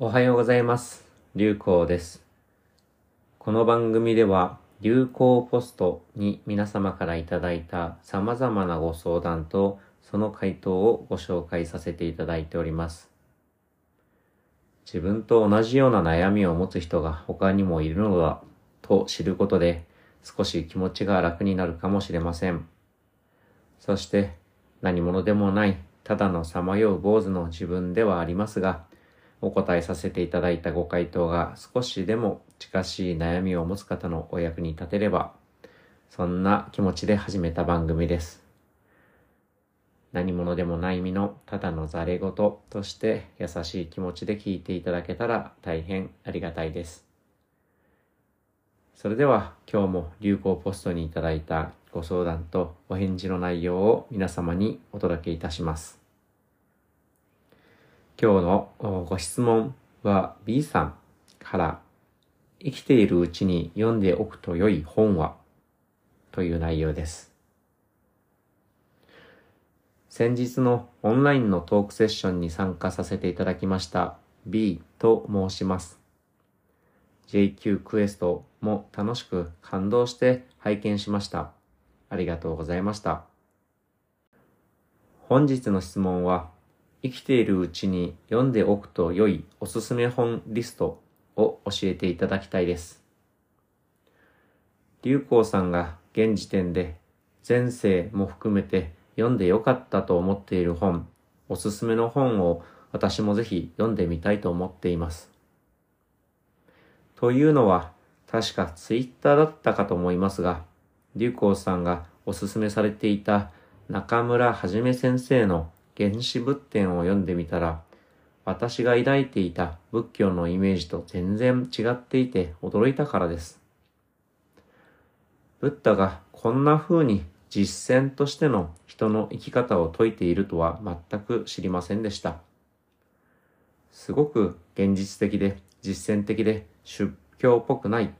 おはようございます。流行です。この番組では、流行ポストに皆様からいただいた様々なご相談と、その回答をご紹介させていただいております。自分と同じような悩みを持つ人が他にもいるのだと知ることで、少し気持ちが楽になるかもしれません。そして、何者でもない、ただのさまよう坊主の自分ではありますが、お答えさせていただいたご回答が少しでも近しい悩みを持つ方のお役に立てれば、そんな気持ちで始めた番組です。何者でもない身のただのざれ言として優しい気持ちで聞いていただけたら大変ありがたいです。それでは今日も流行ポストにいただいたご相談とお返事の内容を皆様にお届けいたします。今日のご質問は B さんから生きているうちに読んでおくと良い本はという内容です。先日のオンラインのトークセッションに参加させていただきました B と申します。JQ クエストも楽しく感動して拝見しました。ありがとうございました。本日の質問は生きているうちに読んでおくと良いおすすめ本リストを教えていただきたいです。流行さんが現時点で前世も含めて読んでよかったと思っている本、おすすめの本を私もぜひ読んでみたいと思っています。というのは確かツイッターだったかと思いますが、流行さんがおすすめされていた中村はじめ先生の原始仏典を読んでみたら、私が抱いていた仏教のイメージと全然違っていて驚いたからです。ブッダがこんな風に実践としての人の生き方を説いているとは全く知りませんでした。すごく現実的で実践的で宗教っぽくない。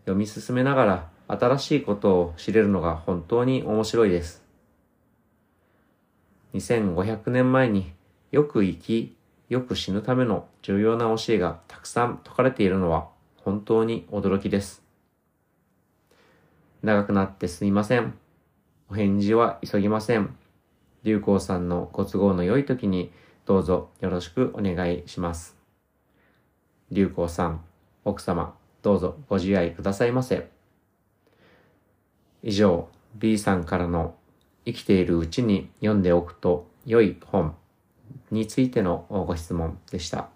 読み進めながら新しいことを知れるのが本当に面白いです。2500年前によく生き、よく死ぬための重要な教えがたくさん説かれているのは本当に驚きです。長くなってすみません。お返事は急ぎません。流行さんのご都合の良い時にどうぞよろしくお願いします。流行さん、奥様、どうぞご自愛くださいませ。以上、B さんからの生きているうちに読んでおくと良い本についてのご質問でした。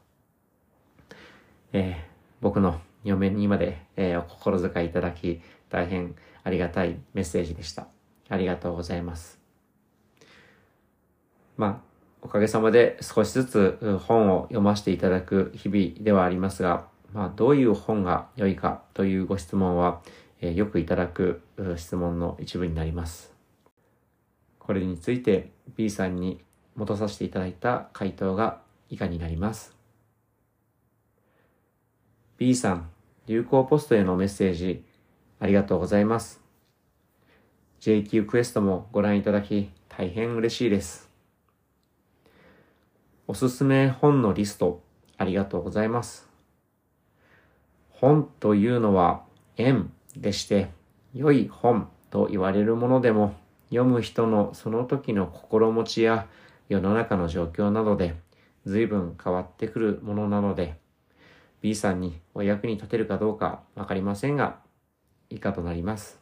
えー僕の嫁にまで、えーお心遣いいただき、大変ありがたいメッセージでした。ありがとうございます。まあ、おかげさまで少しずつ本を読ませていただく日々ではありますが、まあ、どういう本が良いかというご質問は、えーよくいただく質問の一部になります。これについて B さんに戻させていただいた回答が以下になります。B さん、流行ポストへのメッセージありがとうございます。JQ クエストもご覧いただき大変嬉しいです。おすすめ本のリストありがとうございます。本というのは縁でして良い本と言われるものでも読む人のその時の心持ちや世の中の状況などで随分変わってくるものなので B さんにお役に立てるかどうかわかりませんが以下となります。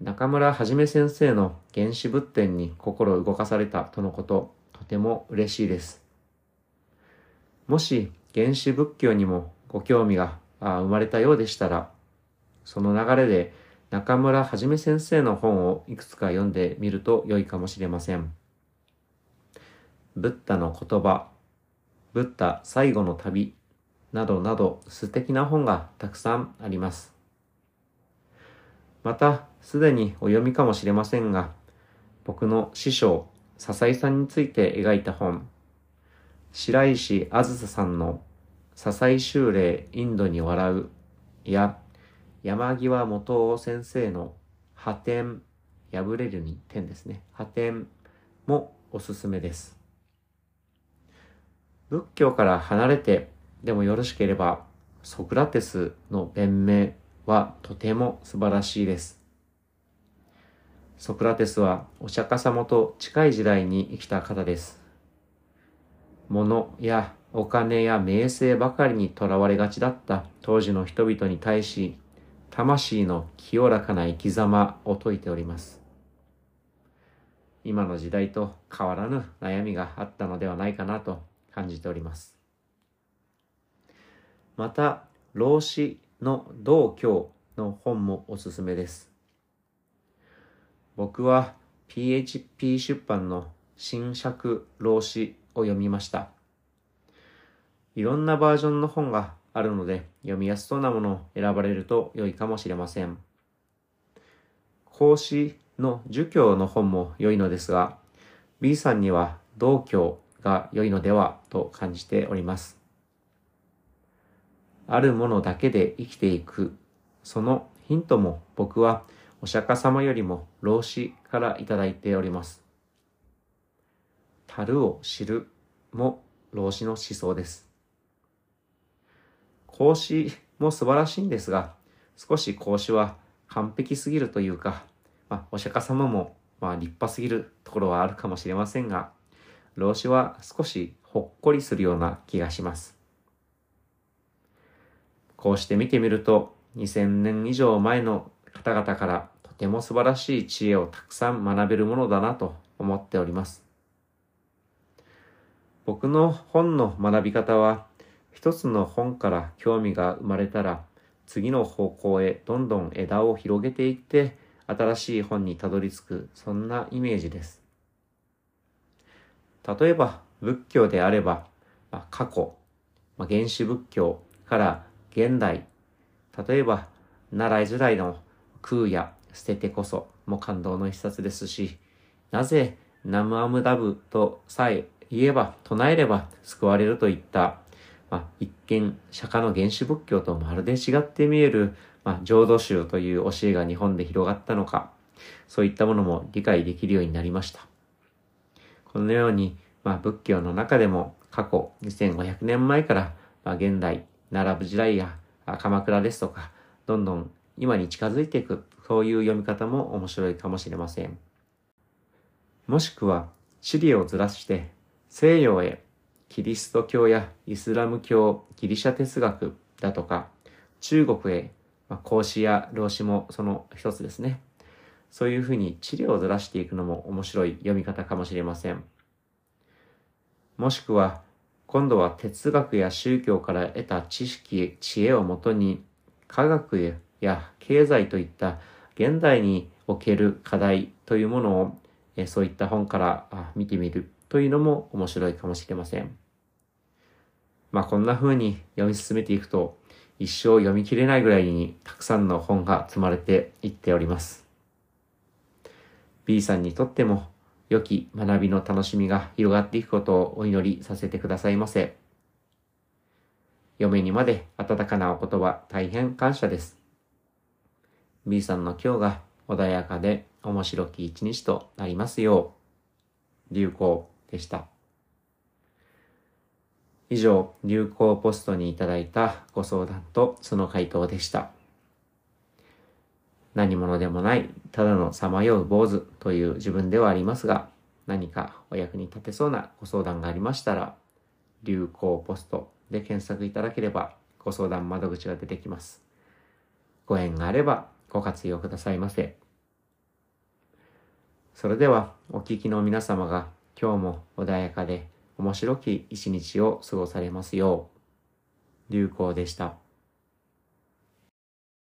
中村はじめ先生の原始仏典に心動かされたとのこと、とても嬉しいです。もし原始仏教にもご興味が生まれたようでしたら、その流れで中村はじめ先生の本をいくつか読んでみると良いかもしれません。ブッダの言葉、ブッダ最後の旅などなど素敵な本がたくさんあります。また、すでにお読みかもしれませんが、僕の師匠、笹井さんについて描いた本、白石あずささんの笹井修霊インドに笑うや、山際元夫先生の破天、破れるに点ですね。破天もおすすめです。仏教から離れてでもよろしければソクラテスの弁明はとても素晴らしいです。ソクラテスはお釈迦様と近い時代に生きた方です。物やお金や名声ばかりにとらわれがちだった当時の人々に対し、魂の清らかな生き様を説いております。今の時代と変わらぬ悩みがあったのではないかなと感じております。また、老子の道教の本もおすすめです。僕は PHP 出版の新尺老子を読みました。いろんなバージョンの本があるので読みやすそうなものを選ばれると良いかもしれません。孔子の儒教の本も良いのですが、B さんには道教が良いのではと感じております。あるものだけで生きていく、そのヒントも僕はお釈迦様よりも老子からいただいております。樽を知るも老子の思想です。孔子も素晴らしいんですが、少し孔子は完璧すぎるというか、まあ、お釈迦様もまあ立派すぎるところはあるかもしれませんが、老子は少しほっこりするような気がします。こうして見てみると、2000年以上前の方々からとても素晴らしい知恵をたくさん学べるものだなと思っております。僕の本の学び方は、一つの本から興味が生まれたら、次の方向へどんどん枝を広げていって、新しい本にたどり着く、そんなイメージです。例えば、仏教であれば、あ、過去、まあ、原始仏教から現代、例えば、奈良時代の空や捨ててこそも感動の一冊ですし、なぜナムアムダブとさえ言えば、唱えれば救われるといった、まあ、一見釈迦の原始仏教とまるで違って見える、まあ、浄土宗という教えが日本で広がったのか、そういったものも理解できるようになりました。このように、まあ、仏教の中でも過去2500年前から、まあ、現代、奈良時代や鎌倉ですとか、どんどん今に近づいていく、そういう読み方も面白いかもしれません。もしくは、地理をずらして、西洋へ、キリスト教やイスラム教、ギリシャ哲学だとか、中国へ、まあ、孔子や老子もその一つですね。そういうふうに地理をずらしていくのも面白い読み方かもしれません。もしくは、今度は哲学や宗教から得た知識、知恵をもとに、科学や経済といった現代における課題というものを、そういった本から見てみるというのも面白いかもしれません。まあこんな風に読み進めていくと一生読み切れないぐらいにたくさんの本が積まれていっております。B さんにとっても良き学びの楽しみが広がっていくことをお祈りさせてくださいませ。嫁にまで温かなお言葉大変感謝です。B さんの今日が穏やかで面白き一日となりますよう、流行でした。以上、流行ポストにいただいたご相談とその回答でした。何者でもない、ただのさまよう坊主という自分ではありますが、何かお役に立てそうなご相談がありましたら、流行ポストで検索いただければご相談窓口が出てきます。ご縁があればご活用くださいませ。それではお聞きの皆様が今日も穏やかで面白き一日を過ごされますよう、流行でした。